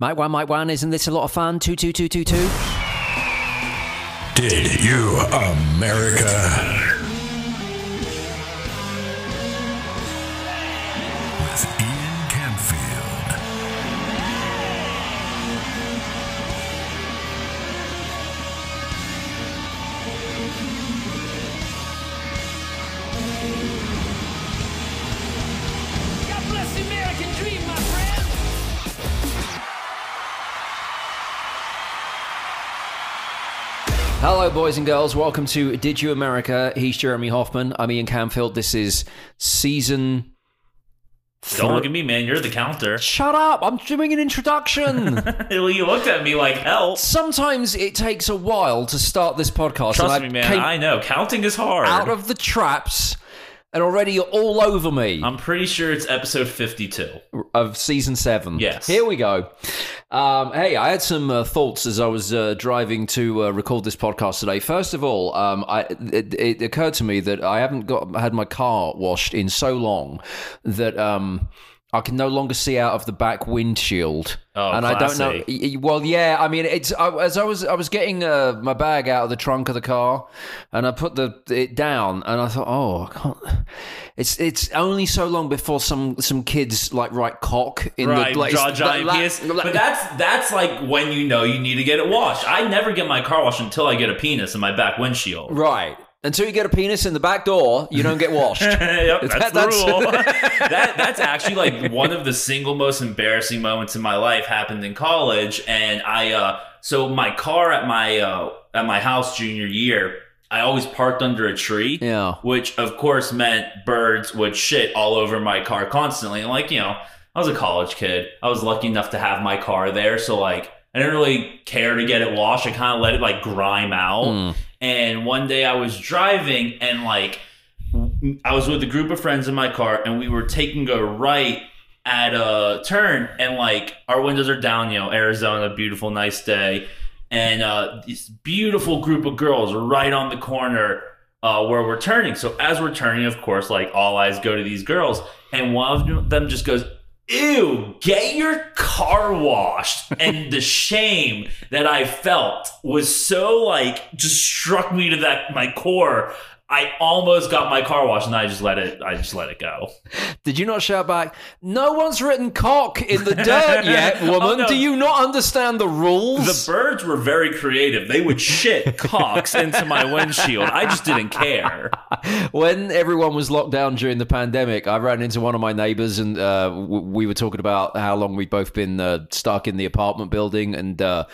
Mike one, Mike one, isn't this a lot of fun? Two, two, two, two, two. Did you, America? Hello, boys and girls. Welcome to Did You America? He's Jeremy Hoffman. I'm Ian Camfield. This is season. Don't look at me, man. You're the counter. Shut up! I'm doing an introduction. well, you looked at me like hell. Sometimes it takes a while to start this podcast. Trust me, man. I know. Counting is hard. out of the traps, and already you're all over me. I'm pretty sure it's episode 52. of season seven. Yes. Here we go. Um, hey, I had some uh, thoughts as I was uh, driving to uh, record this podcast today. First of all, um, I, it, it occurred to me that I haven't got had my car washed in so long that um, I can no longer see out of the back windshield. Oh, and I don't know. classy. Well, yeah. I mean, it's I, as I was I was getting uh, my bag out of the trunk of the car, and I put the it down, and I thought, oh, I can't. It's it's only so long before some some kids like write cock in Right, the like, draw giant la- penis. la- But that's that's like when you know you need to get it washed. I never get my car washed until I get a penis in my back windshield. right. Until you get a penis in the back door, you don't get washed. yep, that's That- the rule. that that's actually like one of the single most embarrassing moments in my life happened in college, and I uh, so my car at my uh, at my house junior year, I always parked under a tree. Yeah. which of course meant birds would shit all over my car constantly. And like, you know, I was a college kid. I was lucky enough to have my car there. So like I didn't really care to get it washed. I kind of let it like grime out. Mm. And one day I was driving and like I was with a group of friends in my car and we were taking a right at a turn and like our windows are down, you know, Arizona, beautiful, nice day. And uh, this beautiful group of girls right on the corner uh, where we're turning. So as we're turning, of course, like all eyes go to these girls, and one of them just goes, "Ew, get your car washed." and the shame that I felt was so like just struck me to that my core. I almost got my car washed, and I just let it. I just let it go. Did you not shout back? No one's written cock in the dirt yet, woman. Oh, no. Do you not understand the rules? The birds were very creative. They would shit cocks into my windshield. I just didn't care. when everyone was locked down during the pandemic, I ran into one of my neighbors and uh, we were talking about how long we'd both been uh, stuck in the apartment building. And uh,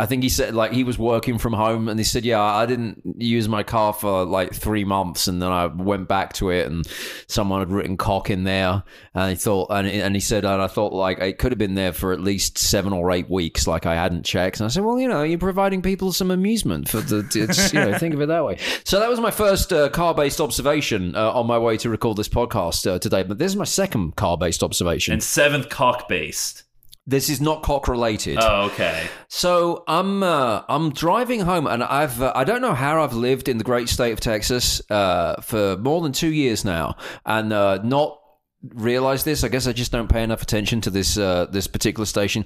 I think he said, like, he was working from home and he said, Yeah, I didn't use my car for like three months. And then I went back to it and someone had written cock in there. And he thought, and, and he said, and I thought, like, it could have been there for at least seven or eight weeks, like I hadn't checked. And I said, Well, you know, you're providing people some amusement for the, it's, you know, think of it that way. So that was my first uh, car based observation uh, on my way to record this podcast uh, today. But this is my second car based observation. And seventh cock based. This is not cock related. Oh, okay. So I'm uh, I'm driving home, and I've uh, I don't know how I've lived in the great state of Texas uh, for more than two years now, and uh, not realize this. I guess I just don't pay enough attention to this uh, this particular station.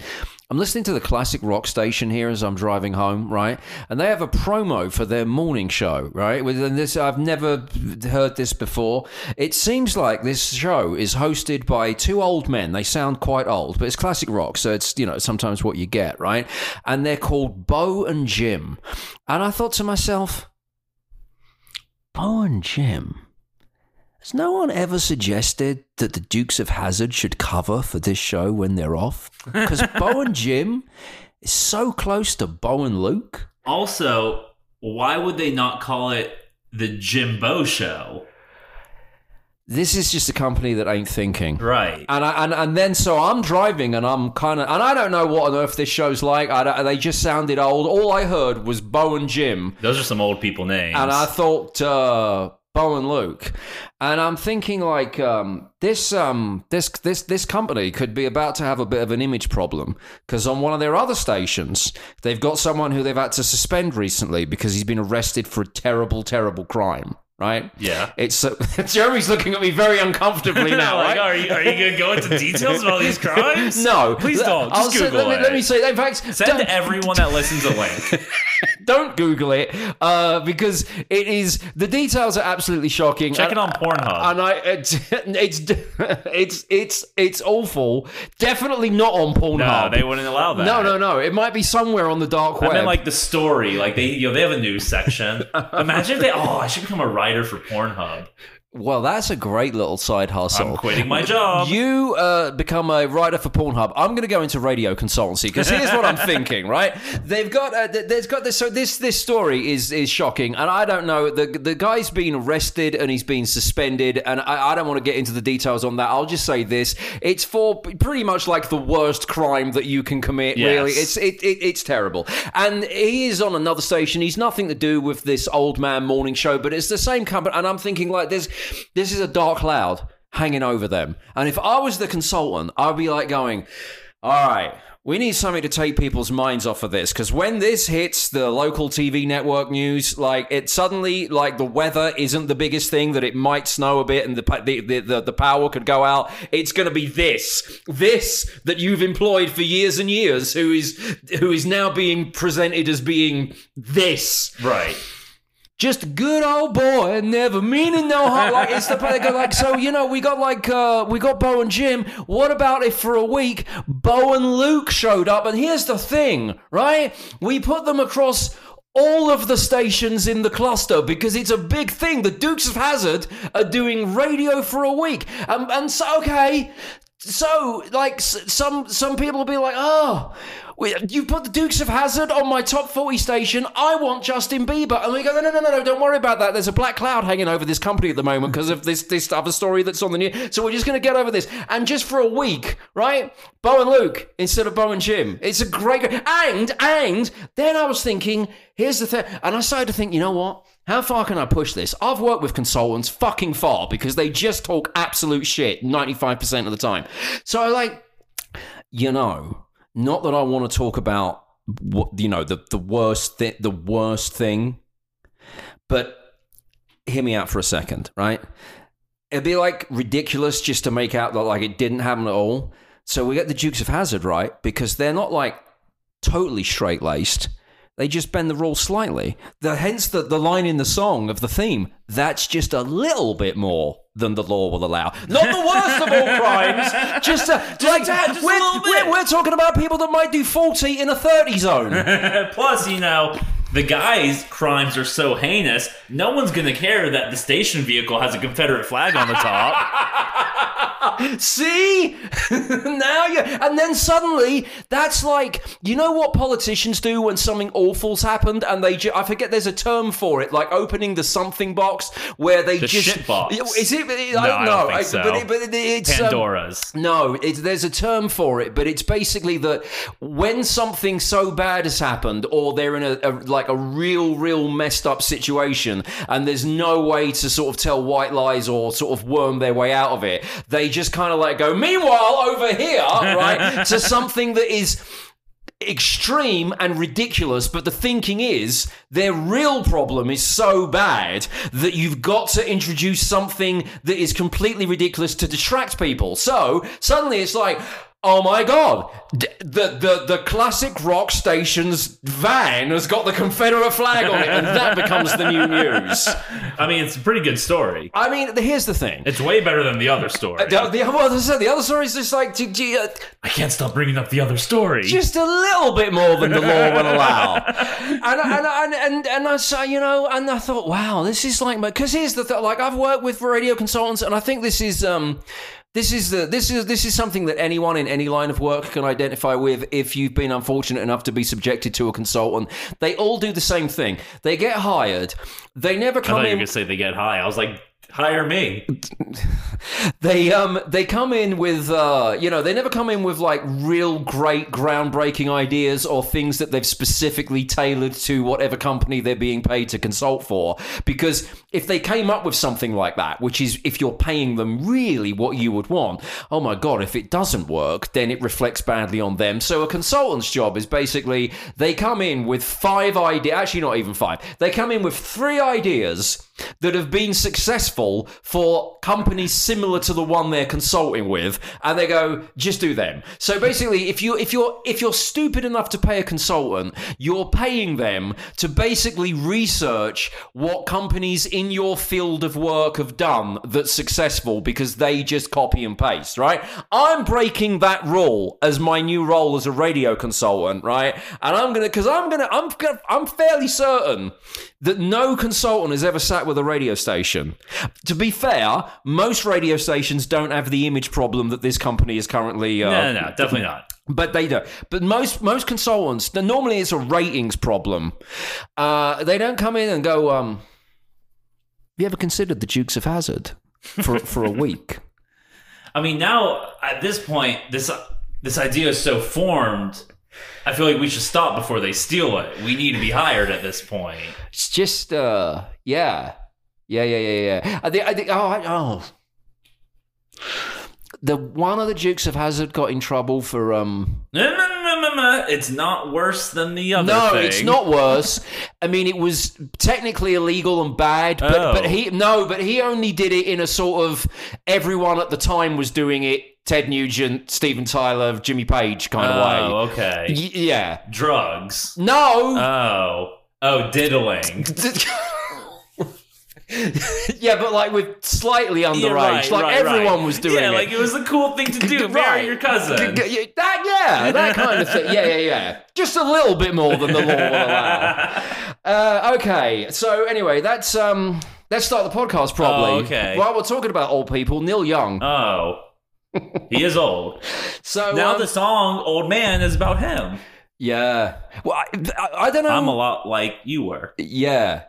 I'm listening to the classic rock station here as I'm driving home, right? And they have a promo for their morning show, right? With and this, I've never heard this before. It seems like this show is hosted by two old men. They sound quite old, but it's classic rock, so it's you know sometimes what you get, right? And they're called Bo and Jim. And I thought to myself, Bo and Jim. Has no one ever suggested that the Dukes of Hazzard should cover for this show when they're off? Because Bo and Jim is so close to Bo and Luke. Also, why would they not call it the Jimbo Show? This is just a company that ain't thinking. Right. And, I, and and then so I'm driving and I'm kind of and I don't know what on earth this show's like. I don't- they just sounded old. All I heard was Bo and Jim, Those are some old people names. and I thought uh, Bo and Luke, and I'm thinking like um, this um, this this this company could be about to have a bit of an image problem because on one of their other stations they've got someone who they've had to suspend recently because he's been arrested for a terrible terrible crime. right? Yeah. It's uh, Jeremy's looking at me very uncomfortably now. like, right? are you are you gonna go into details about these crimes? No, please don't. I'll Just say- Google let me, it. Let me say. In fact, Send everyone that listens a link. Don't Google it uh, because it is the details are absolutely shocking. Check it on Pornhub. And I, it's, it's, it's, it's, it's awful. Definitely not on Pornhub. No, they wouldn't allow that. No, no, no. It might be somewhere on the dark web. I web. meant like the story. Like they, you know, they have a news section. Imagine if they. Oh, I should become a writer for Pornhub. Well, that's a great little side hustle. I'm quitting my job. You uh, become a writer for Pornhub. I'm going to go into radio consultancy because here's what I'm thinking. Right? They've got uh, there's got this. So this this story is is shocking, and I don't know. The the guy's been arrested and he's been suspended, and I, I don't want to get into the details on that. I'll just say this: it's for pretty much like the worst crime that you can commit. Yes. Really, it's it, it it's terrible. And he is on another station. He's nothing to do with this old man morning show, but it's the same company. And I'm thinking like this this is a dark cloud hanging over them. And if I was the consultant, I'd be like going, all right. We need something to take people's minds off of this because when this hits the local TV network news, like it suddenly, like the weather isn't the biggest thing that it might snow a bit and the the the, the, power could go out. It's going to be this, this that you've employed for years and years, who is who is now being presented as being this right. Just good old boy, never meaning no harm. Like it's the they go like so. You know, we got like uh, we got Bo and Jim. What about if for a week Bo and Luke showed up? And here's the thing, right? We put them across. All of the stations in the cluster because it's a big thing. The Dukes of Hazzard are doing radio for a week, and, and so okay, so like some some people will be like, oh, you put the Dukes of Hazzard on my top forty station. I want Justin Bieber, and we go, no, no, no, no, no, don't worry about that. There's a black cloud hanging over this company at the moment because of this this other story that's on the news. So we're just going to get over this, and just for a week, right? Bo and Luke instead of Bo and Jim. It's a great and and then I was thinking, here's the thing, and I started to think, you know what? How far can I push this? I've worked with consultants fucking far because they just talk absolute shit 95% of the time. So I like, you know, not that I want to talk about what you know the the worst the worst thing, but hear me out for a second, right? It'd be like ridiculous just to make out that like it didn't happen at all. So we get the Dukes of Hazzard right because they're not like totally straight laced. They just bend the rules slightly. The, hence the, the line in the song of the theme. That's just a little bit more than the law will allow. Not the worst of all crimes. Just, a, like that, just we're, little bit. We're, we're talking about people that might do 40 in a 30 zone. Plus, you know, the guy's crimes are so heinous, no one's gonna care that the station vehicle has a Confederate flag on the top. See? now you and then suddenly that's like you know what politicians do when something awful's happened and they ju- I forget there's a term for it like opening the something box where they The just shit box. Is it? I No, I don't don't know. think so. But, it, but it- it's um, Pandora's. no, it's, there's a term for it, but it's basically that when something so bad has happened, or they're in a, a like a real, real messed up situation, and there's no way to sort of tell white lies or sort of worm their way out of it, they just kind of like go. Meanwhile, over here, right, to something that is extreme and ridiculous, but the thinking is their real problem is so bad that you've got to introduce something that is completely ridiculous to distract people. So suddenly it's like, oh my god, the the the classic rock station's van has got the Confederate flag on it, and that becomes the new news. I mean, it's a pretty good story. I mean, here's the thing. It's way better than the other story. The, the, well, as I said, the other story is just like, gee, gee, uh, I can't stop bringing up the other story. just a little bit more than the law will allow. And and and and, and I say, you know, and I thought, wow, this is like because here's the th- like I've worked with radio consultants, and I think this is um. This is the this is this is something that anyone in any line of work can identify with if you've been unfortunate enough to be subjected to a consultant. They all do the same thing. They get hired. They never I come thought you were in. gonna say they get high. I was like, hire me. They um they come in with uh you know they never come in with like real great groundbreaking ideas or things that they've specifically tailored to whatever company they're being paid to consult for. Because if they came up with something like that which is if you're paying them really what you would want oh my god if it doesn't work then it reflects badly on them. So a consultant's job is basically they come in with five ideas actually not even five. They come in with three ideas that have been successful for companies similar to the one they're consulting with, and they go, just do them. So basically, if you if you're if you're stupid enough to pay a consultant, you're paying them to basically research what companies in your field of work have done that's successful because they just copy and paste, right? I'm breaking that rule as my new role as a radio consultant, right? And I'm gonna because I'm gonna I'm gonna, I'm fairly certain that no consultant has ever sat with a radio station. To be fair, most radio stations don't have the image problem that this company is currently. Uh, No, no, no, definitely not. but they don't. But most most consultants, normally it's a ratings problem. Uh, they don't come in and go, um, "Have you ever considered the Dukes of Hazzard for for a week?" I mean, now at this point, this this idea is so formed. I feel like we should stop before they steal it. We need to be hired at this point. It's just, uh, yeah, yeah, yeah, yeah, yeah. I think, I think, oh, I, oh. The one of the Dukes of Hazzard got in trouble for um No, no, no, no, no, no. It's not worse than the other No, thing. it's not worse. I mean, it was technically illegal and bad, but, Oh. but he no, but he only did it in a sort of everyone at the time was doing it. Ted Nugent, Steven Tyler, Jimmy Page kind of way. Oh, okay. Y- yeah. Drugs. No. Oh. Oh, diddling. yeah, but like with slightly underage. Yeah, right, like right, everyone right. was doing Yeah, it. like it was a cool thing to do. Marry your cousin. That yeah, that kind of thing. Yeah, yeah, yeah. Just a little bit more than the law will allow. Uh, okay, so anyway, that's um, let's start the podcast. Probably. Oh, okay. While we're talking about old people, Neil Young. Oh. He is old. so Now um, the song "Old Man" is about him. yeah. Well, I, I, I don't know. I'm a lot like you were. Yeah.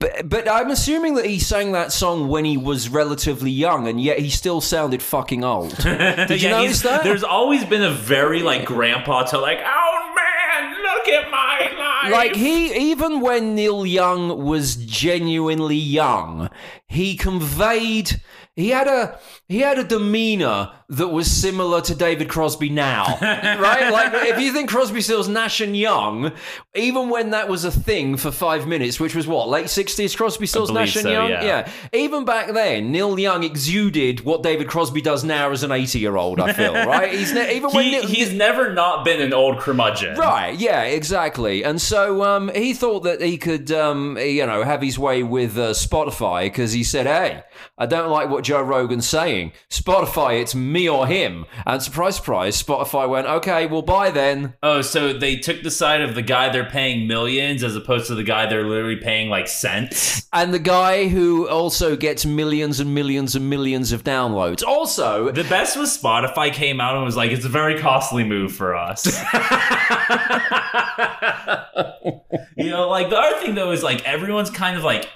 But, but I'm assuming that he sang that song when he was relatively young, and yet he still sounded fucking old. Did you Yeah, notice that? There's always been a very like grandpa to like, oh man, look at my life. like he even when Neil Young was genuinely young, he conveyed he had a he had a demeanor that was similar to David Crosby now, right? Like if you think Crosby, Stills, Nash and Young, even when that was a thing for five minutes, which was what late sixties, Crosby, Stills, Nash and so, Young, yeah. Even back then, Neil Young exuded what David Crosby does now as an eighty-year-old. I feel right. He's ne- even when he, Neil- he's never not been an old curmudgeon. Right, yeah, exactly. And so um, he thought that he could, um, you know, have his way with uh, Spotify because he said, hey, I don't like what Joe Rogan's saying. Spotify, it's me or him. And surprise, surprise, Spotify went, okay, well, buy then. Oh, so they took the side of the guy they're paying millions as opposed to the guy they're literally paying like cents. And the guy who also gets millions and millions and millions of downloads. Also, The best was Spotify came out and was like, it's a very costly move for us. you know, like the other thing though is like everyone's kind of like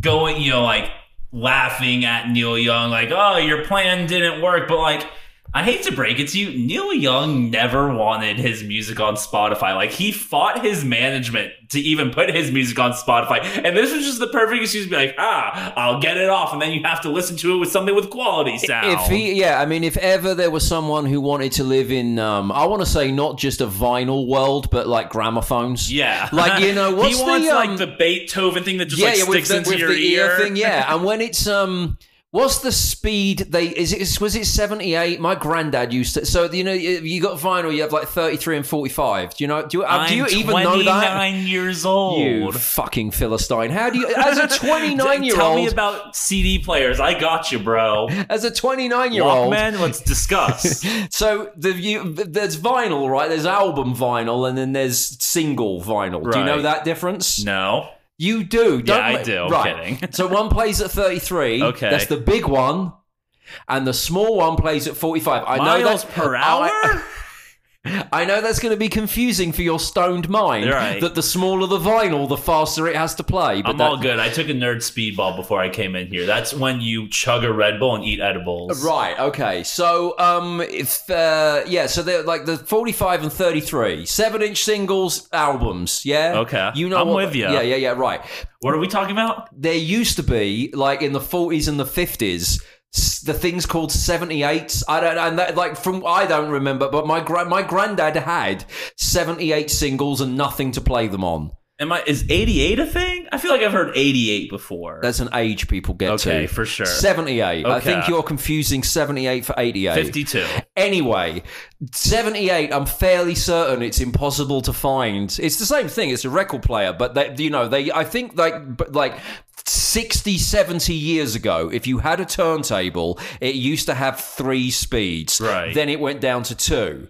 going, you know, like laughing at Neil Young, like, oh, your plan didn't work. But like, I hate to break it to you, Neil Young never wanted his music on Spotify. Like, he fought his management to even put his music on Spotify. And this was just the perfect excuse to be like, ah, I'll get it off. And then you have to listen to it with something with quality sound. If he, yeah, I mean, if ever there was someone who wanted to live in, um, I want to say not just a vinyl world, but like gramophones. Yeah, Like, you know, what's he wants the, um, like the Beethoven thing that just like with sticks the, into with your the ear. thing, yeah. And when it's um, what's the speed they is it was it seventy eight? My granddad used to. So you know, you got vinyl, you have like thirty three and forty five. Do you know? Do you, uh, do you I'm even know that? 29 years old. You fucking philistine! How do you, as a twenty nine year old Tell me about CD players. I got you, bro. as a twenty nine year old, man, Let's discuss. So the you, there's vinyl, right? There's album vinyl, and then there's single vinyl. Do you know that difference? no. You do. Don't I do. I'm right. kidding. so one plays at 33. Okay. That's the big one. And the small one plays at 45. I know Miles that's per hour. I, I know that's going to be confusing for your stoned mind. Right. That the smaller the vinyl, the faster it has to play. But I'm that, all good. I took a nerd speedball before I came in here. That's when you chug a Red Bull and eat edibles. Right. Okay. So, um, if uh, yeah, so they're like the forty-five and thirty-three, seven-inch singles albums. Yeah. Okay. You know, I'm what- with you. Yeah, yeah, yeah. Right. What are we talking about? there used to be like in the 40s and the 50s s- the things called 78s i don't and that like from i don't remember but my gra- my granddad had 78 singles and nothing to play them on Am I is 88 a thing? I feel like I've heard 88 before. That's an age people get to. Okay, for sure. 78. I think you're confusing 78 for 88. 52. Anyway, 78, I'm fairly certain it's impossible to find. It's the same thing. It's a record player, but they, you know, they I think like but like 60, 70 years ago, if you had a turntable, it used to have 3 speeds. Right. Then it went down to 2.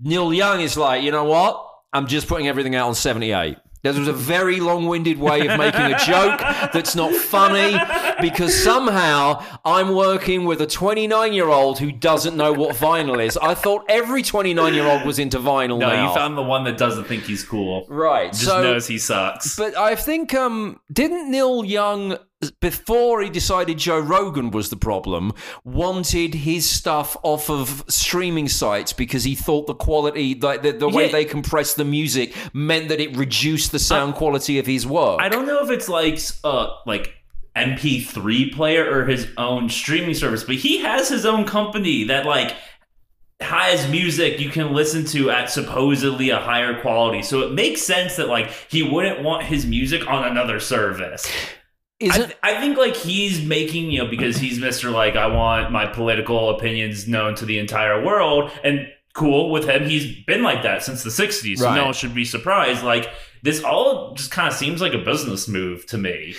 Neil Young is like, "You know what? I'm just putting everything out on 78." There was a very long-winded way of making a joke that's not funny because somehow I'm working with a 29-year-old who doesn't know what vinyl is. I thought every 29-year-old was into vinyl No, now. you found the one that doesn't think he's cool. right. Just so, knows he sucks. but I think um didn't Neil Young before he decided Joe Rogan was the problem wanted his stuff off of streaming sites because he thought the quality like the, the way Yeah. they compressed the music meant that it reduced the sound quality of his work. I don't know if it's like uh like MP3 player or his own streaming service, but he has his own company that like has music you can listen to at supposedly a higher quality. So it makes sense that like he wouldn't want his music on another service. I, th- I think like he's making you know because he's Mr. Like I want my political opinions known to the entire world and cool with him he's been like that since the 60s so no one should be surprised like this all just kind of seems like a business move to me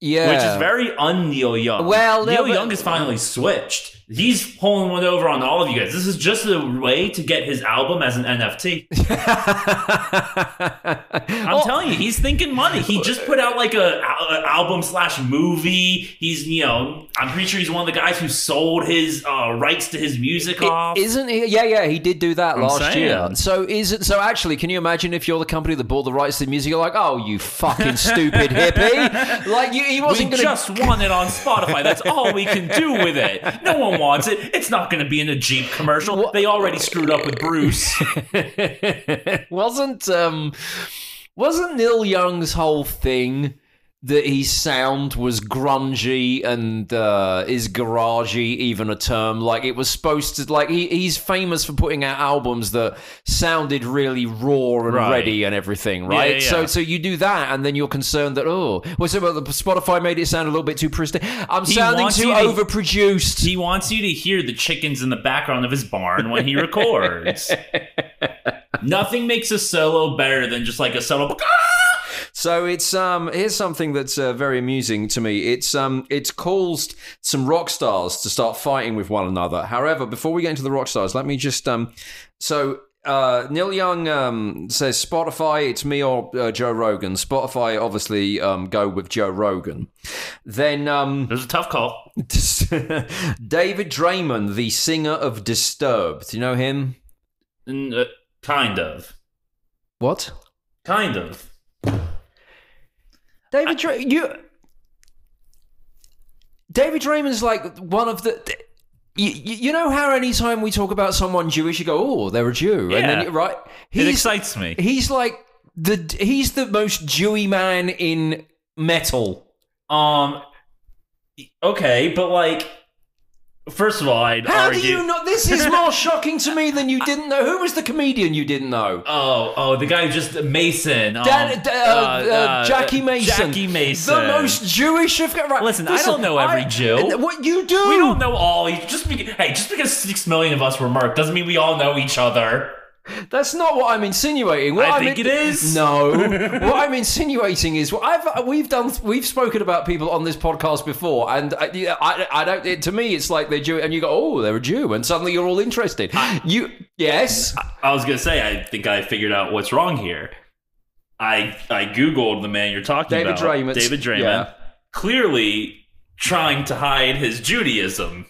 yeah, which is very un Neil Young. Well, Neil Young has finally switched. He's pulling one over on all of you guys. This is just a way to get his album as an NFT. I'm telling you, he's thinking money. He just put out like a, a album slash movie. He's you know, I'm pretty sure he's one of the guys who sold his uh, rights to his music off. Isn't he? Yeah, yeah, he did do that last saying. year. So is it? So actually, can you imagine if you're the company that bought the rights to the music? You're like, oh, you fucking stupid hippie! Like you, he wasn't going to. just want it on Spotify. That's all we can do with it. No one wants it. It's not going to be in a Jeep commercial. They already screwed up with Bruce. wasn't um wasn't Neil Young's whole thing that his sound was grungy and uh, is garagey even a term like it was supposed to like he, he's famous for putting out albums that sounded really raw and Right. ready and everything right yeah, so yeah. so you do that and then you're concerned that oh well so the Spotify made it sound a little bit too pristine I'm He sounding too to- overproduced He wants you to hear the chickens in the background of his barn when he records. Nothing makes a solo better than just like a solo. So it's um here's something that's uh, very amusing to me. It's um it's caused some rock stars to start fighting with one another. However, before we get into the rock stars, let me just um so uh, Neil Young um, says Spotify, it's me or uh, Joe Rogan. Spotify, obviously, um, go with Joe Rogan. Then um, It was a tough call. David Draiman, the singer of Disturbed. Do you know him? Mm, uh, kind of. What? Kind of. David Dray, you. David Draiman's like one of the. You, you know how anytime we talk about someone Jewish, you go, "Oh, they're a Jew," and then Yeah. right? It excites me. he's like the he's the most Jewy man in metal. Um. Okay, but like, first of all, I'd How argue. do you know? This is more shocking to me than you didn't know. Who was the comedian you didn't know? Oh, oh, the guy who just Mason. Um, Dan, uh, uh, Jackie Mason. Jackie Mason. The most Jewish of. Right, Listen, I don't know every Jew. What you do? We don't know all. Just be, hey, just because six million of us were marked doesn't mean we all know each other. That's not what I'm insinuating. What I I'm think in- it is. No, what I'm insinuating is well, I've uh, we've done we've spoken about people on this podcast before, and uh, I, I, I don't. It, to me, it's like they're Jew, and you go, oh, they're a Jew, and suddenly you're all interested. you yes, I was gonna say, I think I figured out what's wrong here. I I googled the man you're talking about. David about, Draiman. David Draiman, Yeah. clearly trying to hide his Judaism.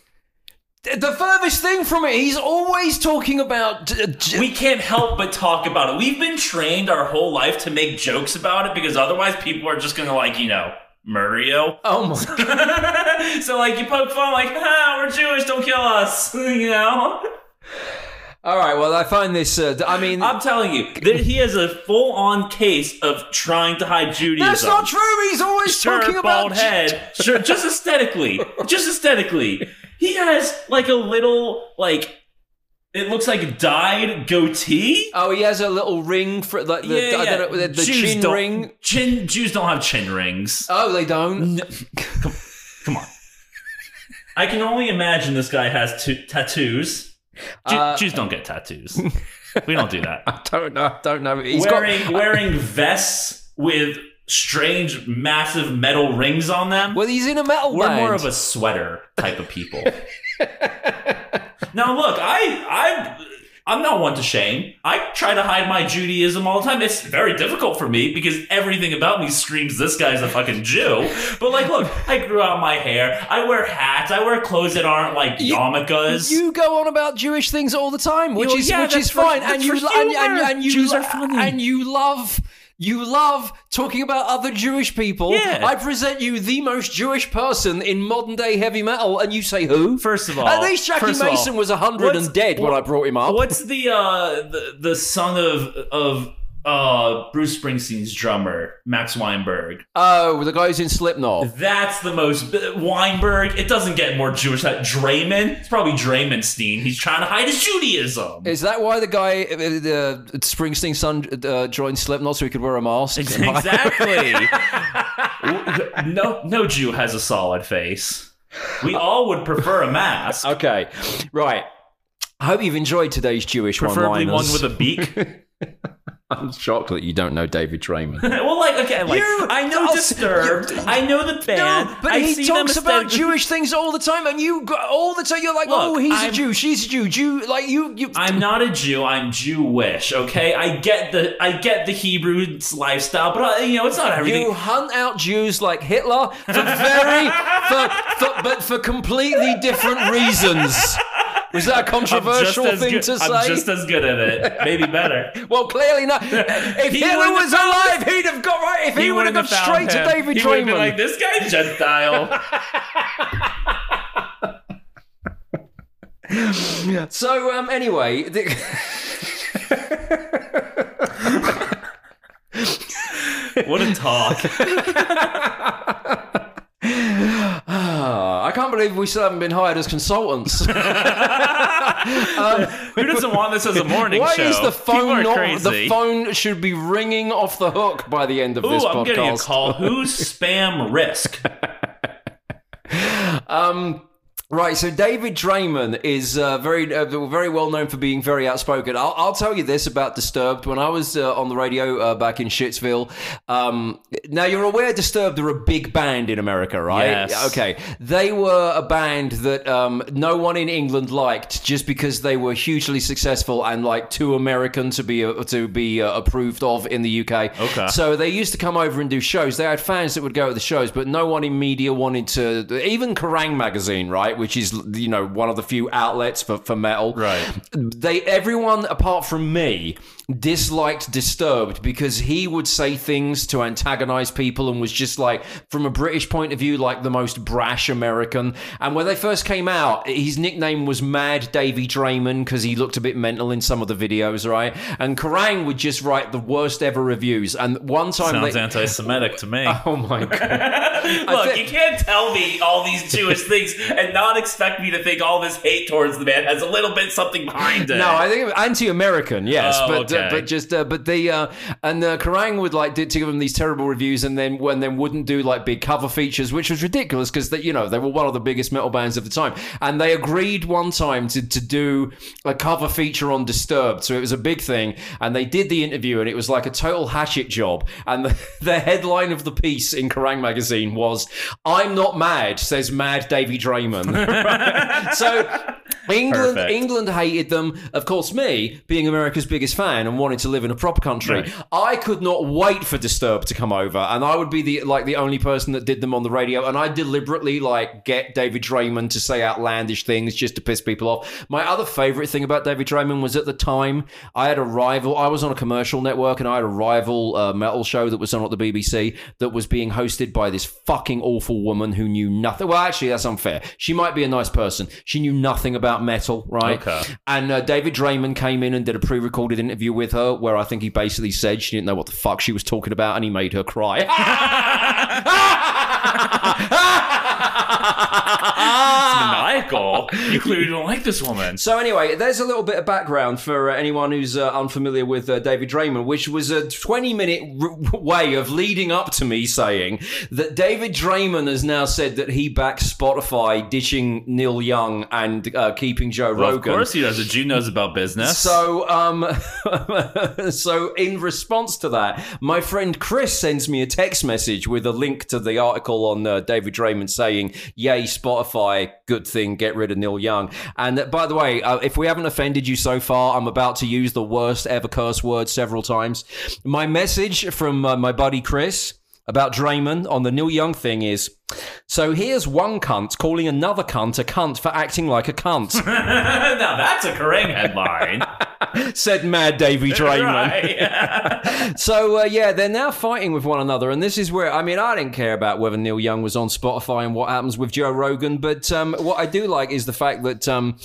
The furthest thing from it, he's always talking about. j- j- We can't help but talk about it. We've been trained our whole life to make jokes about it because otherwise people are just gonna like you know murder you. oh my so like you poke fun like, ah, we're Jewish, don't kill us, you know. All right, well, I find this. Uh, I mean, I'm telling you, that he has a full-on case of trying to hide Judaism. that's not true. He's always Sure, talking about. bald head. Sure, just aesthetically, just aesthetically, he has like a little like it looks like a dyed goatee. Oh, he has a little ring for like the, yeah, yeah. know, the, the chin ring. Chin Jews don't have chin rings. Oh, they don't. Come on. I can only imagine this guy has t- tattoos. Jew- Uh, Jews don't get tattoos. we don't do that. I don't know. I don't know. He's wearing got. wearing vests with strange, massive metal rings on them. Well, he's in a metal We're band. more of a sweater type of people. now, look, I I I'm not one to shame. I try to hide my Judaism all the time. It's very difficult for me because everything about me screams this guy's a fucking Jew. But like, look, I grew out my hair. I wear hats. I wear clothes that aren't like You- yarmulkes. You go on about Jewish things all the time, which Well, is yeah, which is fine, and you and, and, and you Jews are funny. and you love. You love talking about other Jewish people. Yeah. I present you the most Jewish person in modern day heavy metal, and you say who? First of all, At least Jackie of all, Mason was hundred and dead when I brought him up. What's the uh the, the son of of uh Bruce Springsteen's drummer Max Weinberg? Oh, the guy who's in Slipknot. That's the most Weinberg. It doesn't get more Jewish. That Draiman. It's probably Draymonstein. He's trying to hide his Judaism. Is that why the guy, uh, the Springsteen's son, uh, joined Slipknot so he could wear a mask? exactly. no, no Jew has a solid face. We all would prefer a mask, okay, right. I hope you've enjoyed today's Jewish preferably one-liners. one with a beak. I'm shocked that you don't know David Draiman. well, like okay, like You- I know I'll- Disturbed. you- I know the band. No, but I he see talks them about Jewish things all the time, and you go, all the time you're like, Look, oh, he's I'm- a Jew, she's a Jew, Jew, like you, you. I'm not a Jew. I'm Jewish. Okay, I get the I get the Hebrew lifestyle, but uh, you know it's not everything. you hunt out Jews like Hitler for very, for, for, but for completely different reasons. Was that a controversial thing good- to say? I'm just as good at it. Maybe better. well, clearly not. If He Hitler was alive, he'd have got right. If he, would have gone straight to him. David he been like this guy Gentile. So um, anyway, the, what a talk. I can't believe we still haven't been hired as consultants. Who doesn't want this as a morning Why show? is the phone not? crazy. The phone should be ringing off the hook by the end of this I'm podcast. getting a call. Who's spam risk? Um, right, so David Draiman is uh, very, uh, very well known for being very outspoken. I'll, I'll tell you this about Disturbed. When I was uh, on the radio uh, back in Shitsville, um, now you're aware Disturbed are a big band in America, right? Yes. Okay, they were a band that um, no one in England liked just because they were hugely successful and like too American to be uh, to be uh, approved of in the UK. Okay. So they used to come over and do shows. They had fans that would go to the shows, but no one in media wanted to. Even Kerrang magazine, right, which is you know one of the few outlets for, for metal, Right. They everyone apart from me disliked Disturbed because he would say things to antagonize people and was just like, from a British point of view, like the most brash American. And when they first came out, his nickname was Mad Davy Draiman because he looked a bit mental in some of the videos, right? And Kerrang would just write the worst ever reviews. And one time, Sounds they, anti-Semitic to me. oh my god. Look, you can't tell me all these Jewish things and not expect me to think all this hate towards the man has a little bit something behind it. No, I think anti-American, yes, Oh, but uh, but just uh, but the uh, and uh, Kerrang would like did to give them these terrible reviews, and then when then wouldn't do like big cover features, which was ridiculous because they you know they were one of the biggest metal bands of the time, and they agreed one time to to do a cover feature on Disturbed, so it was a big thing, and they did the interview, and it was like a total hatchet job, and the, the headline of the piece in Kerrang magazine was "I'm not mad," says Mad Davy Draiman. so. England, Perfect. England hated them. Of course, me being America's biggest fan and wanting to live in a proper country, Right. I could not wait for Disturbed to come over, and I would be the like the only person that did them on the radio. And I deliberately like get David Draiman to say outlandish things just to piss people off. My other favorite thing about David Draiman was at the time I had a rival. I was on a commercial network, and I had a rival uh, metal show that was on at the BBC that was being hosted by this fucking awful woman who knew nothing. Well, actually, that's unfair. She might be a nice person. She knew nothing about metal, right? Okay. And uh, David Draiman came in and did a pre-recorded interview with her, where I think he basically said she didn't know what the fuck she was talking about, and he made her cry. Michael, you clearly don't like this woman. So anyway, there's a little bit of background for uh, anyone who's uh, unfamiliar with uh, David Draiman, which was a 20 minute r- way of leading up to me saying that David Draiman has now said that he backs Spotify ditching Neil Young and uh, keeping Joe Well, Rogan. of course he does. A Jew knows about business. So, um, so in response to that, my friend Chris sends me a text message with a link to the article on uh, David Draiman saying, "Yay, Spotify, good thing, get rid of Neil Young." And uh, by the way, uh, if we haven't offended you so far, I'm about to use the worst ever curse word several times. My message from uh, my buddy Chris about Draiman on the Neil Young thing is. So here's one cunt calling another cunt a cunt for acting like a cunt, now that's a Kerrang headline. said Mad Davy Draiman. right. So uh, yeah, they're now fighting with one another, and this is where I mean I didn't care about whether Neil Young was on Spotify and what happens with Joe Rogan, but um, what I do like is the fact that um,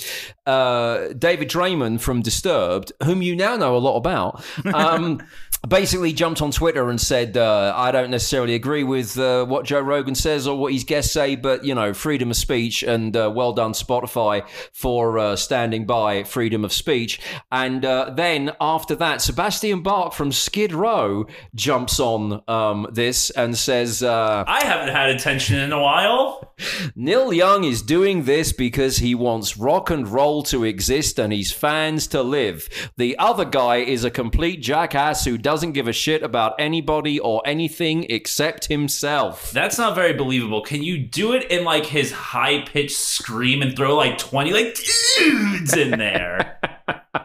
uh, David Draiman from Disturbed, whom you now know a lot about. Um, Basically, jumped on Twitter and said, uh, "I don't necessarily agree with uh, what Joe Rogan says or what his guests say, but you know, freedom of speech and uh, well done Spotify for uh, standing by freedom of speech." And uh, then after that, Sebastian Bach from Skid Row jumps on um, this and says, uh, I haven't had attention in a while. Neil Young is doing this because he wants rock and roll to exist and his fans to live. The other guy is a complete jackass who doesn't give a shit about anybody or anything except himself. That's not very believable. Can you do it in like his high pitched scream and throw like 20 like dudes in there?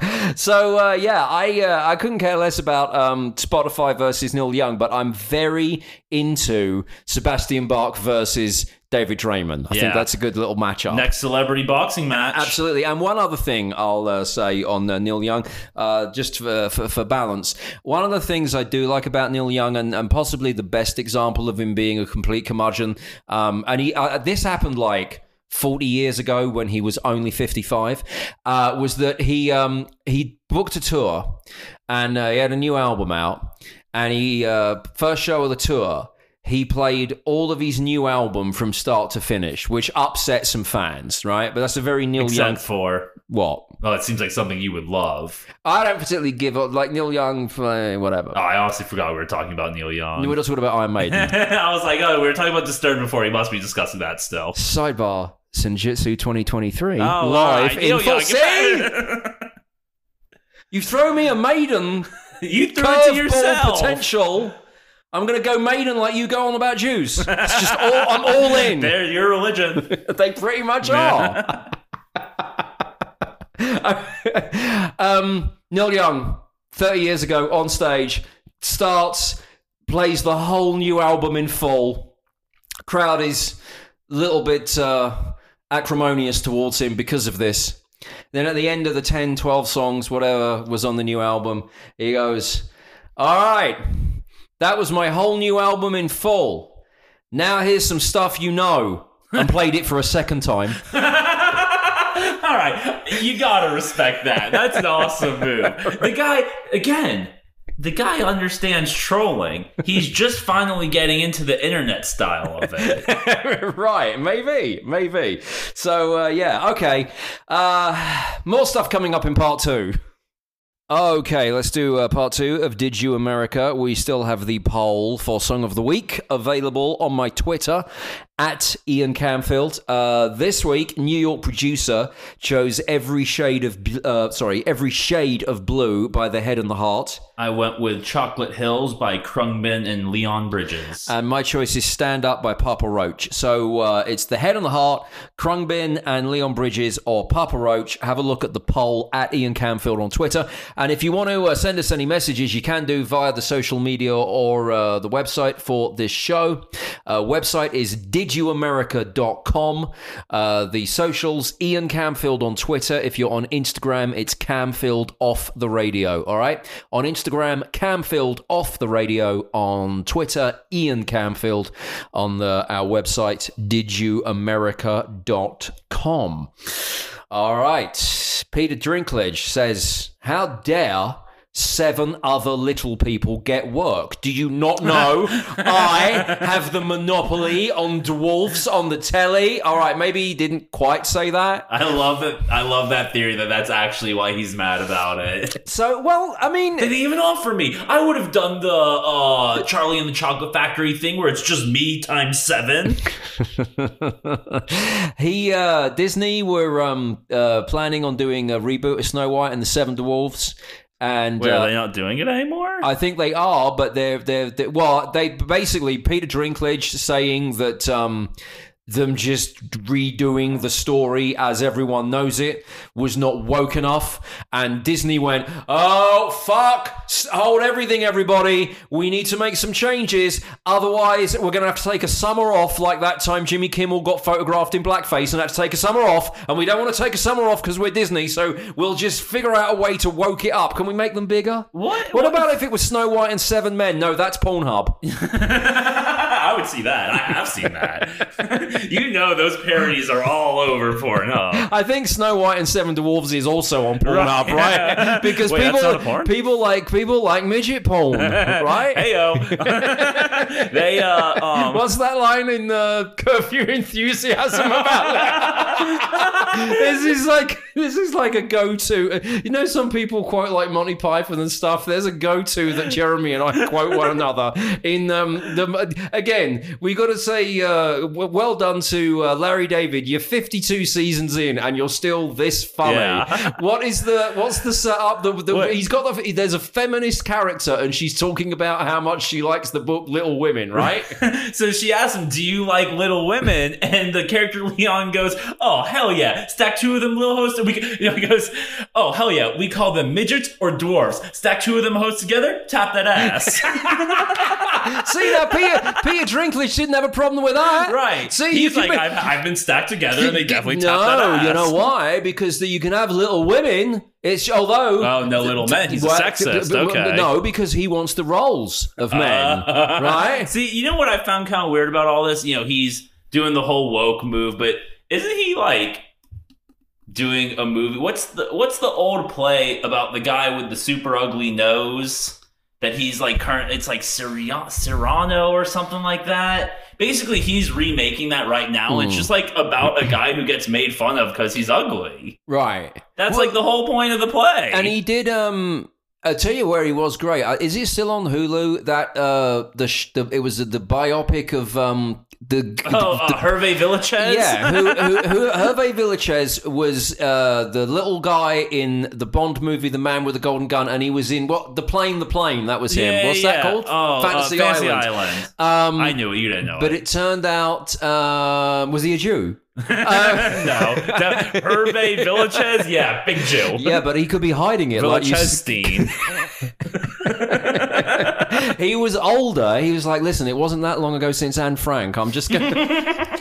So uh, yeah, I uh, I couldn't care less about um, Spotify versus Neil Young, but I'm very into Sebastian Bach versus David Draiman. I Yeah. think that's a good little matchup. Next celebrity boxing match. Absolutely. And one other thing I'll uh, say on uh, Neil Young, uh, just for, for, for balance. One of the things I do like about Neil Young, and, and possibly the best example of him being a complete curmudgeon, um, and he uh, this happened like. 40 years ago when he was only 55 uh, was that he um, he booked a tour and uh, he had a new album out and he uh, first show of the tour he played all of his new album from start to finish, which upset some fans, right? But that's a very Neil Young. Except for, What? oh, it seems like something you would love. I don't particularly give up like Neil Young for whatever. Oh, I honestly forgot we were talking about Neil Young. We were talking about Iron Maiden. I was like, oh, we were talking about Disturbed before. He must be discussing that still. Sidebar: Senjutsu 2023 Oh, live right. in full. Young, See, you throw me a Maiden you threw it to yourself. potential. I'm gonna go Maiden like you go on about Jews. It's just all I'm all in. There's your religion. they pretty much are. um, Neil Young, 30 years ago on stage, starts, plays the whole new album in full. Crowd is a little bit uh, acrimonious towards him because of this. Then at the end of the 10, 12 songs, whatever was on the new album, he goes, All right, that was my whole new album in full. Now here's some stuff you know. And played it for a second time. All right, you gotta respect that. That's an awesome move. The guy, again, the guy understands trolling. He's just finally getting into the internet style of it. right, maybe, maybe. So uh, yeah, okay. Uh, more stuff coming up in part two. Okay, let's do uh, part two of Did You America. We still have the poll for Song of the Week available on my Twitter at Ian Camfield. Uh, this week, New York producer chose "Every Shade of uh, sorry, Every Shade of Blue" by The Head and the Heart. I went with Chocolate Hills by Khruangbin and Leon Bridges. And my choice is Stand Up by Papa Roach. So uh, it's The Head and the Heart, Khruangbin and Leon Bridges or Papa Roach. Have a look at the poll at Ian Camfield on Twitter. And if you want to uh, send us any messages, you can do via the social media or uh, the website for this show. Uh, website is didyouamerica.com. Uh, the socials, Ian Camfield on Twitter. If you're on Instagram, it's Camfield off the radio. All right. On Instagram, Camfield off the radio. On Twitter, Ian Camfield. On the, our website, didyouamerica.com. All right. Peter Dinklage says, How dare seven other little people get work. Do you not know I have the monopoly on dwarfs on the telly? All right, maybe he didn't quite say that. I love it. I love that theory that that's actually why he's mad about it. So, well, I mean, didn't even offer me. I would have done the uh, Charlie and the Chocolate Factory thing where it's just me times seven. he uh Disney were um uh planning on doing a reboot of Snow White and the Seven Dwarfs and Wait, uh, are they not doing it anymore? I think they are, but they're, they're they well, they basically Peter Dinklage saying that um, them just redoing the story as everyone knows it was not woke enough, and Disney went, "Oh fuck, hold everything, everybody. We need to make some changes. Otherwise, we're gonna have to take a summer off, like that time Jimmy Kimmel got photographed in blackface and had to take a summer off, and we don't want to take a summer off because we're Disney, so we'll just figure out a way to woke it up. Can we make them bigger? What? What about if it was Snow White and Seven Men? No, that's Pornhub. I would see that. I have seen that. you know those parodies are all over Pornhub. I think Snow White and Seven Dwarves is also on Pornhub, Right. right? Because Wait, people that's not a porn? people like people like midget porn, right? Heyo. they uh um What's that line in uh, Curb Your Enthusiasm about that? this is like this is like a go-to. You know, some people quote like Monty Python and stuff. There's a go-to that Jeremy and I quote one another. In um, the again, we got to say, uh, well done to uh, Larry David. You're 52 seasons in, and you're still this funny. Yeah. What is the what's the setup? The, the, he's got the there's a feminist character, and she's talking about how much she likes the book Little Women, right? so she asks him, Do you like little women? And the character Leon goes, Oh hell yeah. Stack two of them little hosts and we you know, he goes, Oh hell yeah, we call them midgets or dwarfs. Stack two of them hosts together, tap that ass. See that Peter Peter Dinklage didn't have a problem with that, right. See, he's like, can I've, I've been stacked together and they definitely no, tap that ass. you know why? Because the, you can have little women. It's although Oh, no little men. He's a sexist. Okay. No, because he wants the roles of men, right? See, you know what I found kind of weird about all this? You know, he's doing the whole woke move, but isn't he like doing a movie? What's the what's the old play about the guy with the super ugly nose that he's like current? It's like Cyrano or something like that. Basically, he's remaking that right now. It's just like about a guy who gets made fun of because he's ugly. Right. That's Well, like the whole point of the play. And he did. Um, I'll tell you where he was great. Uh, Is he still on Hulu? That uh, the, sh- the it was the biopic of um the oh, uh, Hervé Villechaize. Yeah, who, who, who, Hervé Villechaize was uh, the little guy in the Bond movie, The Man with the Golden Gun, and he was in what? The Plane, the Plane. That was him. Yeah, What's that called? Oh, Fantasy, uh, Fantasy Island. Island. Um, I knew it. You didn't know but it. it turned out, um, was he a Jew? no, that, Hervé Villechaize, yeah, big Jew. Yeah, but he could be hiding it. Like you. he was older. He was like, "Listen, it wasn't that long ago since Anne Frank. I'm just going." to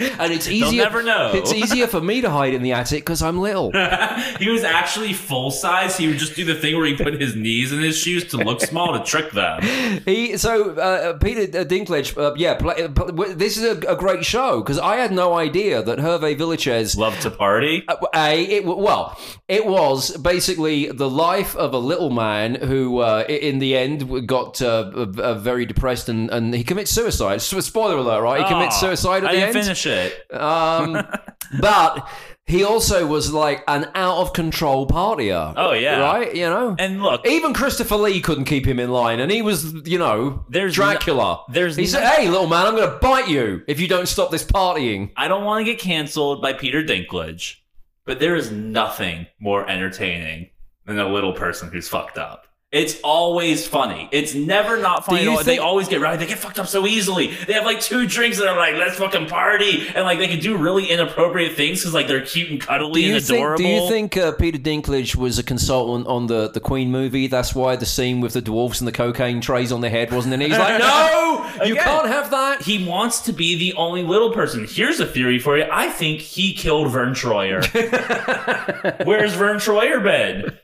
And it's easier. They'll never know. It's easier for me to hide in the attic because I'm little. he was actually full size. He would just do the thing where he put his knees in his shoes to look small to trick them. He so uh, Peter Dinklage, uh, yeah. Play, uh, this is a, a great show because I had no idea that Hervé Villechaize. loved to party. uh, A, it well, it was basically the life of a little man who, uh, in the end, got uh, uh, uh, very depressed and, and he commits suicide. So, spoiler alert, right? He commits suicide at I the end. finish it. Um, but he also was like an out of control partier. Oh, yeah. right. You know, And look, even Christopher Lee couldn't keep him in line, and he was, you know, There's Dracula. no- there's he said, "Hey, little man, I'm going to bite you if you don't stop this partying." I don't want to get canceled by Peter Dinklage, but there is nothing more entertaining than a little person who's fucked up. It's always funny. It's never not funny. you at all. they always get right. They get fucked up so easily. They have like two drinks and they're like, "Let's fucking party," and like they can do really inappropriate things because like they're cute and cuddly and think? adorable. Do you think uh, Peter Dinklage was a consultant on the the Queen movie? That's why the scene with the dwarfs and the cocaine trays on their head wasn't in. it? He's like, "No, you Again. can't have that." he wants to be the only little person. Here's a theory for you. I think he killed Verne Troyer. Where's Verne Troyer been?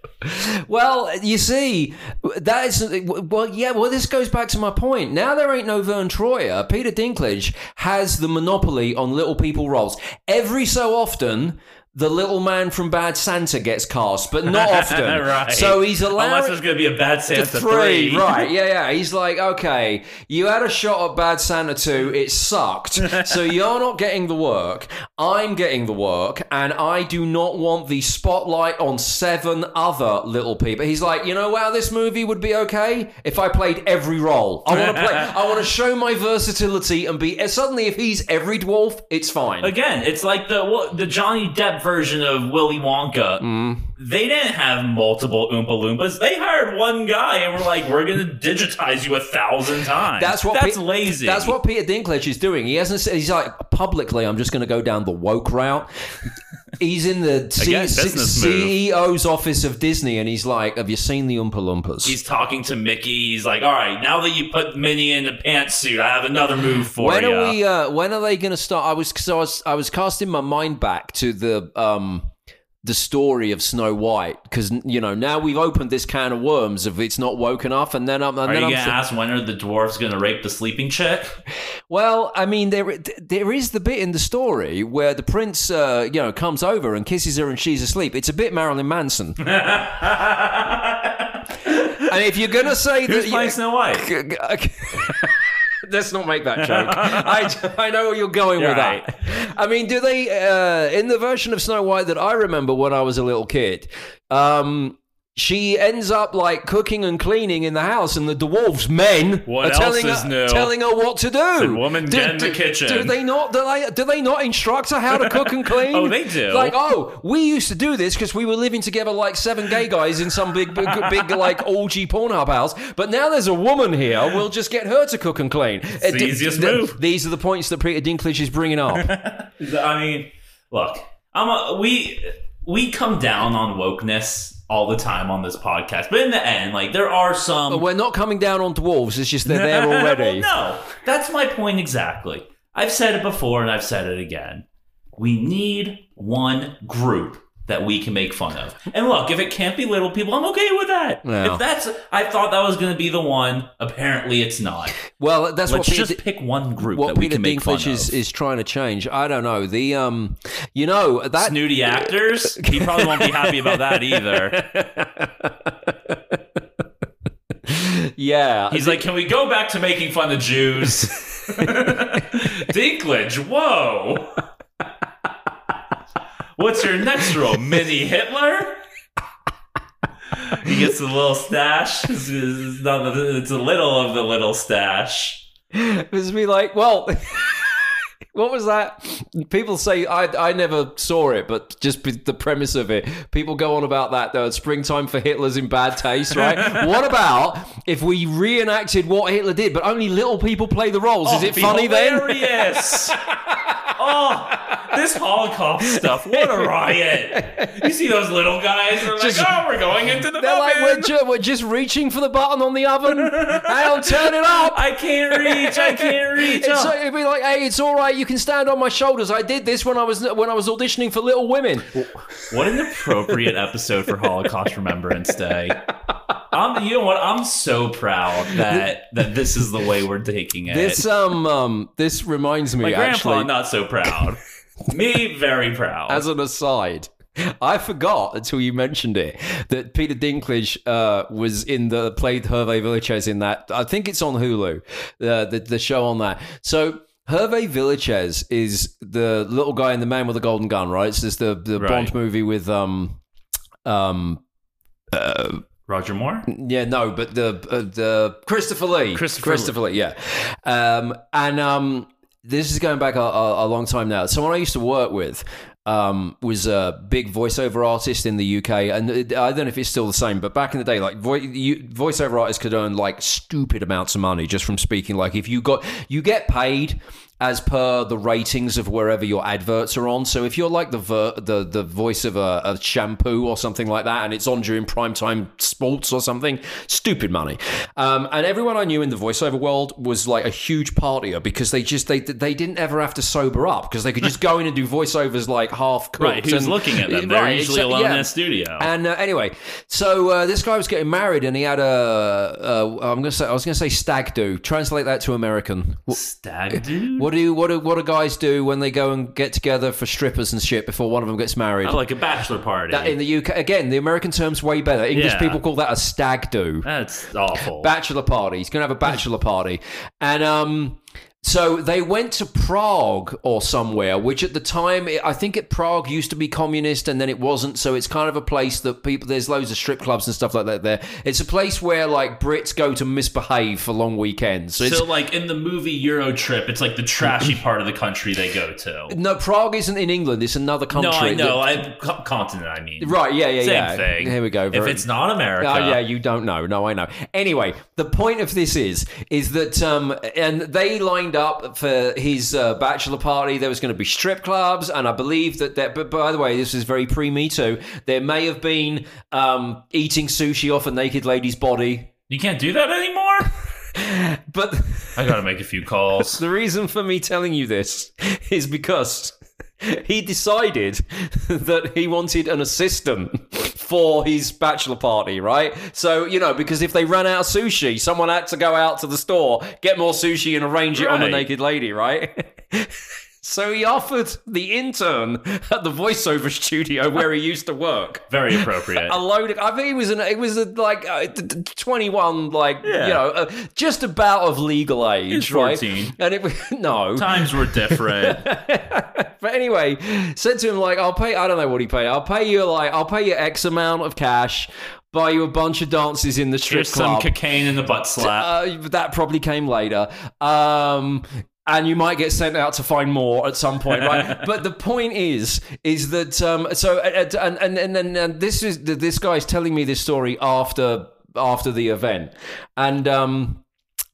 Well, you see, that is well, yeah. Well, this goes back to my point. Now there ain't no Verne Troyer. Peter Dinklage has the monopoly on little people roles. Every so often, the little man from Bad Santa gets cast, but not often. right. So he's allowed Unless there's going to be a bad Santa three, three. right? Yeah, yeah. He's like, okay, you had a shot at Bad Santa two, it sucked, so you're not getting the work. I'm getting the work, and I do not want the spotlight on seven other little people. He's like, you know, wow, this movie would be okay if I played every role. I want to play. I want to show my versatility and be. Suddenly, if he's every dwarf, it's fine. Again, it's like the what- the Johnny Depp version of Willy Wonka. Mm. They didn't have multiple Oompa Loompas. They hired one guy and were like, "We're going to digitize you a thousand times." That's what That's Pe- lazy. That's what Peter Dinklage is doing. He hasn't said he's like publicly. I'm just going to go down the woke route. He's in the C- Again, C- CEO's office of Disney, and he's like, "Have you seen the Oompa Loompas?" He's talking to Mickey. He's like, "All right, now that you put Minnie in a pantsuit, I have another move for when you." are we? Uh, when are they going to start? I was because I was I was casting my mind back to the um the story of Snow White because you know now we've opened this can of worms if it's not woke enough, and then I'm and Are then you I'm gonna thi- ask when are the dwarfs gonna rape the sleeping chick? Well, I mean, there there is the bit in the story where the prince, uh, you know, comes over and kisses her, and she's asleep. It's a bit Marilyn Manson. and if you're gonna say Who's that, playing Snow White? Let's not make that joke. I, I know where you're going with Right. that. I mean, do they uh, in the version of Snow White that I remember when I was a little kid? Um, she ends up like cooking and cleaning in the house, and the dwarves men What are telling her, new? telling her what to do. Said, "Woman, get in the kitchen." Do they not? Do they, do they not instruct her how to cook and clean? Oh, they do. Like, oh, we used to do this because we were living together like seven gay guys in some big, big, big like orgy Pornhub house. But now there's a woman here. We'll just get her to cook and clean. It's the easiest move. These are the points that Peter Dinklage is bringing up. I mean, look, I'm a, we we come down on wokeness all the time on this podcast, but in the end, like there are some. We're not coming down on dwarves. It's just they're there already. well, no, that's my point exactly. I've said it before and I've said it again. We need one group that we can make fun of. And look, if it can't be little people, I'm okay with that. Yeah. If that's, I thought that was going to be the one. Apparently, it's not. Well, that's Let's what Peter, just pick one group what that we Peter can make fun Dinklage is, of. is trying to change. I don't know. The um, you know that Snooty actors. He probably won't be happy about that either. yeah. He's like, can we go back to making fun of Jews? Dinklage, whoa. What's your next role? Mini Hitler? He gets a little stash. It's, it's not the- it's a little of the little stash. It was me like, well, what was that? People say I I never saw it, but just the premise of it. People go on about that. though. springtime for Hitler's in bad taste, right? what about if we reenacted what Hitler did, but only little people play the roles? Is Oh, it it'd be funny then? hilarious. oh, this Holocaust stuff! What a riot! You see those little guys? They're Just- like, "Oh, we're going into the They're like, we're, ju- we're just reaching for the button on the oven. I'll turn it up. I can't reach. I can't reach. Oh. it'd be like, hey, it's all right. You can stand on my shoulders. I did this when I was when I was auditioning for Little Women. What an appropriate episode for Holocaust Remembrance Day. I'm, you know what? I'm so proud that that this is the way we're taking it. This um um this reminds me My grandpa actually. not so proud. Me very proud. As an aside, I forgot until you mentioned it that Peter Dinklage uh, was in the played Hervé Villechaize in that. I think it's on Hulu, uh, the the show on that. So. Hervé Villechaize is the little guy in The Man with the Golden Gun, right? It's just the the Right. Bond movie with um um uh, Roger Moore. yeah, no, but the uh, the Christopher Lee, Christopher Lee, yeah, um, and um, this is going back a, a, a long time now. Someone I used to work with um, was a big voiceover artist in the UK, and I don't know if it's still the same, but back in the day, like vo- you, voiceover artists could earn like stupid amounts of money just from speaking. Like if you got you get paid as per the ratings of wherever your adverts are on. So if you're like the ver- the the voice of a, a shampoo or something like that, and it's on during primetime sports or something, stupid money. Um, and everyone I knew in the voiceover world was like a huge partier because they just they they didn't ever have to sober up because they could just go in and do voiceovers like half cooked. Right. Who's and- looking at them? They're Right, usually alone yeah. in a studio. And uh, anyway, so uh, this guy was getting married, and he had a. Uh, I'm gonna say I was gonna say stag do. Translate that to American. Stag dude. What do what do what do guys do when they go and get together for strippers and shit before one of them gets married? Oh, like a bachelor party. That in the UK again, the American term's way better. English Yeah. people call that a stag do. That's awful. bachelor party. He's going to have a bachelor party. And um, so they went to Prague or somewhere, which at the time, I think it, Prague used to be communist and then it wasn't. So it's kind of a place that people, there's loads of strip clubs and stuff like that there. It's a place where like Brits go to misbehave for long weekends. So so, like in the movie Euro Trip, it's like the trashy part of the country they go to. no, Prague isn't in England. It's another country. No, I know. that- I continent. I mean, Right, yeah, yeah, Same yeah. thing. Here we go. If it's not America, Oh yeah, you don't know. No, I know. Anyway, the point of this is is that um and they lined up for his uh, bachelor party. There was going to be strip clubs, and I believe that that. But by the way, this is very pre Me Too. There may have been um eating sushi off a naked lady's body, you can't do that anymore. but. I gotta make a few calls. The reason for me telling you this is because he decided that he wanted an assistant for his bachelor party, right? So, you know, because if they ran out of sushi, someone had to go out to the store, get more sushi, and arrange it on the naked lady, right? So he offered the intern at the voiceover studio where he used to work Very appropriate. a load of. I think it was an. It was a, like uh, t- t- twenty one, like Yeah. you know, uh, just about of legal age, right? 14. And it was no. Times were different. But anyway, said to him like, "I'll pay. I don't know what he paid. I'll pay you like, I'll pay you X amount of cash, buy you a bunch of dances in the strip Here's some cocaine in the butt slap. Uh, that probably came later. Um, and you might get sent out to find more at some point, right? but the point is, is that um, so uh, uh, and and and, and, and this is this guy's telling me this story after after the event, and um.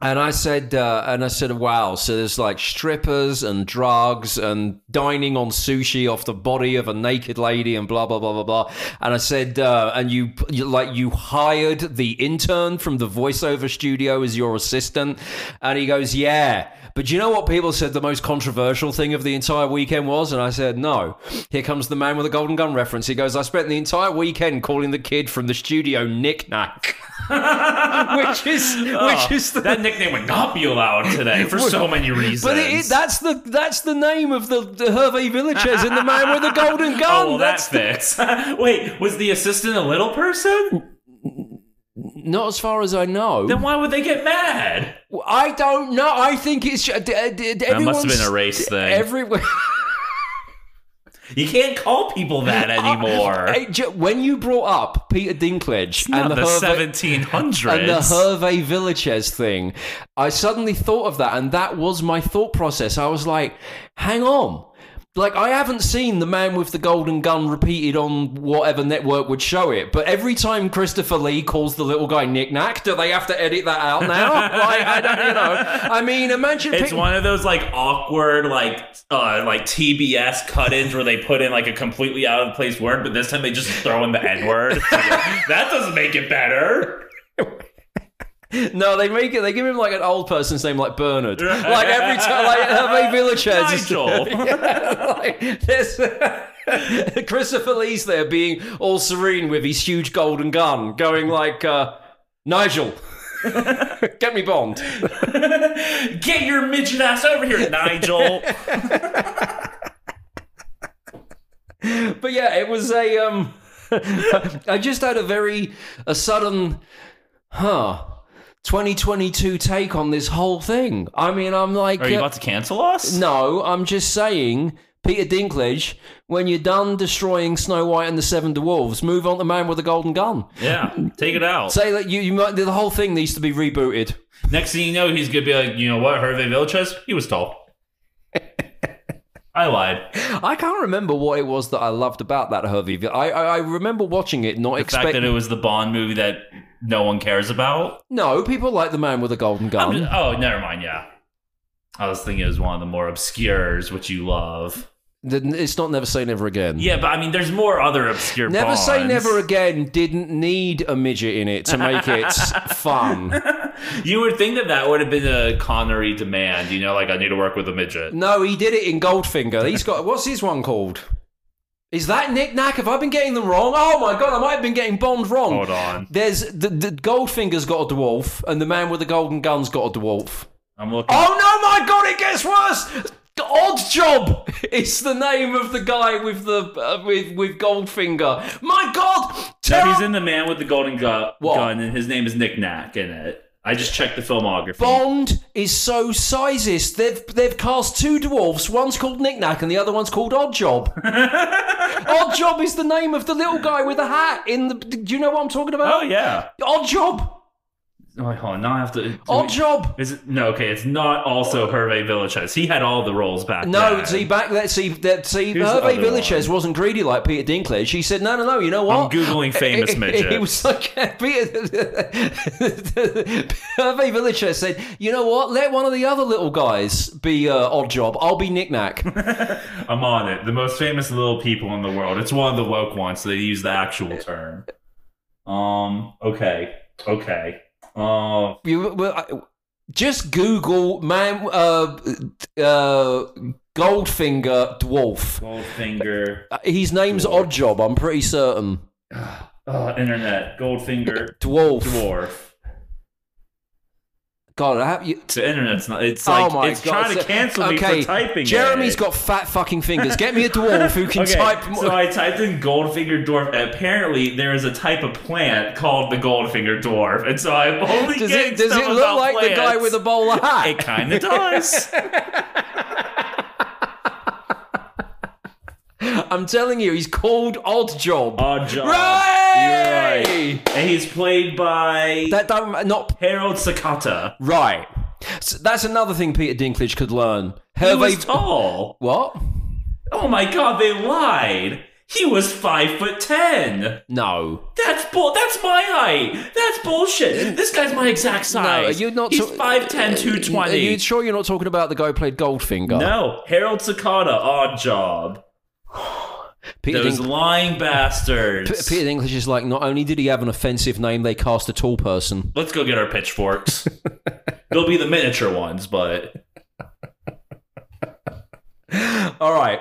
And I said, uh, and I said, wow. So there's like strippers and drugs and dining on sushi off the body of a naked lady and blah blah blah blah blah. And I said, uh, and you, you like you hired the intern from the voiceover studio as your assistant. And he goes, yeah. But you know what people said the most controversial thing of the entire weekend was? And I said, no. Here comes the man with a golden gun reference. He goes, I spent the entire weekend calling the kid from the studio Nick Nack. which is which is the that nickname would not be allowed today for so many reasons. But it, that's the that's the name of the, the Hervé Villechaize in the man with the golden gun. oh, well, that that's the, fits. Wait, was the assistant a little person? not as far as I know. Then why would they get mad? I don't know. I think it's uh, d- d- That must have been a race thing. Everywhere. you can't call people that anymore. J- when you brought up Peter Dinklage and the, the, Hervé, 1700s. and the Hervé Villechaize thing, I suddenly thought of that, and that was my thought process. I was like, hang on. Like, I haven't seen the man with the golden gun repeated on whatever network would show it, but every time Christopher Lee calls the little guy Nick Nack, do they have to edit that out now? like, I don't, you know. I mean, imagine. It's pick- one of those like awkward like uh like TBS cut-ins where they put in like a completely out of place word, but this time they just throw in the N word. that doesn't make it better. No, they make it. They give him like an old person's name, like Bernard. Like every time, like Hervé Villechaize. is- Nigel. Yeah, like, there's Christopher Lee's there being all serene with his huge golden gun, going like, uh, Nigel, get me Bond. Get your midget ass over here, Nigel. But yeah, it was a. um I just had a very a sudden, huh. 2022 take on this whole thing. I mean, I'm like, Are you uh, about to cancel us? No, I'm just saying, Peter Dinklage, when you're done destroying Snow White and the Seven Dwarves, move on to Man with a Golden Gun. Yeah, take it out. Say that you, you might, the whole thing needs to be rebooted. Next thing you know, he's gonna be like, you know what, Hervé Villechaize? He was tall. I lied. I can't remember what it was that I loved about that Hervé. I, I, I remember watching it, not The fact expecting. that it was the Bond movie that no one cares about. no, people like the Man with a Golden Gun. just- oh, never mind. Yeah, I was thinking it was one of the more obscures, which you love. It's not Never Say Never Again. Yeah, but I mean, there's more other obscure. Never Say Never Again didn't need a midget in it to make it fun. You would think that that would have been a Connery demand. You know, like I need to work with a midget. No, he did it in Goldfinger. He's got what's his one called? Is that Nick Nack? Have I been getting them wrong? Oh my god, I might have been getting Bond wrong. Hold on, There's the, the Goldfinger's got a dwarf, and the man with the golden gun's got a dwarf. I'm looking. Oh no, my god, it gets worse. Odd Job It's the name of the guy with the uh, with with Goldfinger. My God, No, he's in the man with the golden gu- gun, and his name is Nick Nack in it. I just checked the filmography. Bond is so sizist. They've they've cast two dwarfs. One's called Nick-Nack and the other one's called Odd Job. Odd Job is the name of the little guy with the hat in the. Do you know what I'm talking about? Oh yeah. Odd Job. Oh, hold on. Now I have to. Odd we- Job. Is it no? Okay, it's not also Hervé Villechaize. He had all the roles back. No, then. see back that see that see Who's the Hervé other Villechaize one? wasn't greedy like Peter Dinklage. He said, "No, no, no. You know what? I'm googling famous He midgets. was like Peter. Hervé Villechaize said, "You know what? Let one of the other little guys be uh, Odd Job. I'll be Nick Nack." I'm on it. The most famous little people in the world. It's one of the woke ones, so they use the actual term. Um. Okay. Okay. Uh. You, well, I- just Google man, uh, uh, Goldfinger dwarf. Goldfinger. Uh, His name's Dwarf. Odd Job. I'm pretty certain. Oh, internet. Goldfinger Dwarf. dwarf. God, I have you. The internet's not. It's Oh like my it's God. trying to So- cancel me okay, for typing. Jeremy's it. got fat fucking fingers. Get me a dwarf who can Okay, type. so I typed in Goldfinger dwarf. Apparently, there is a type of plant called the Goldfinger dwarf, and so I'm only does getting it does it look like the guy plants. with a of hat? It kind of does. I'm telling you, he's called Odd Job. Odd job. Right! You're right. And he's played by That don't not Harold Sakata. right. So that's another thing Peter Dinklage could learn. He was tall. what? Oh my god, they lied. He was five foot ten. No. That's bull. That's my height. That's bullshit. This guy's my exact size. No, you're not. He's ta- 5'10", uh, Are you sure you're not talking about the guy who played Goldfinger? No, Harold Sakata, odd job. Peter, Those Dink- lying P- bastards. Peter English is like, not only did he have an offensive name, they cast a tall person. Let's go get our pitchforks. They'll be the miniature ones, but All right.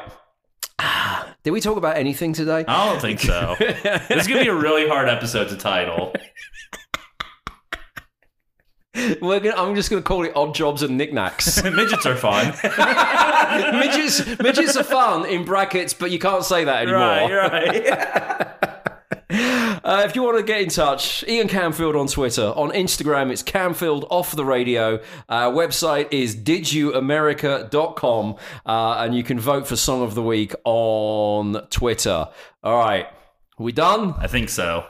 Did we talk about anything today? I don't think so. this is gonna be a really hard episode to title. We're gonna, I'm just going to call it Odd Jobs and Knickknacks. Midgets are fun. midgets, midgets are fun in brackets, but you can't say that anymore. right, right. Uh, if you want to get in touch, Ian Camfield on Twitter. On Instagram, it's Camfield off the radio. Our website is didyouamerica.com, uh, and you can vote for Song of the Week on Twitter. All right. we done? I think so.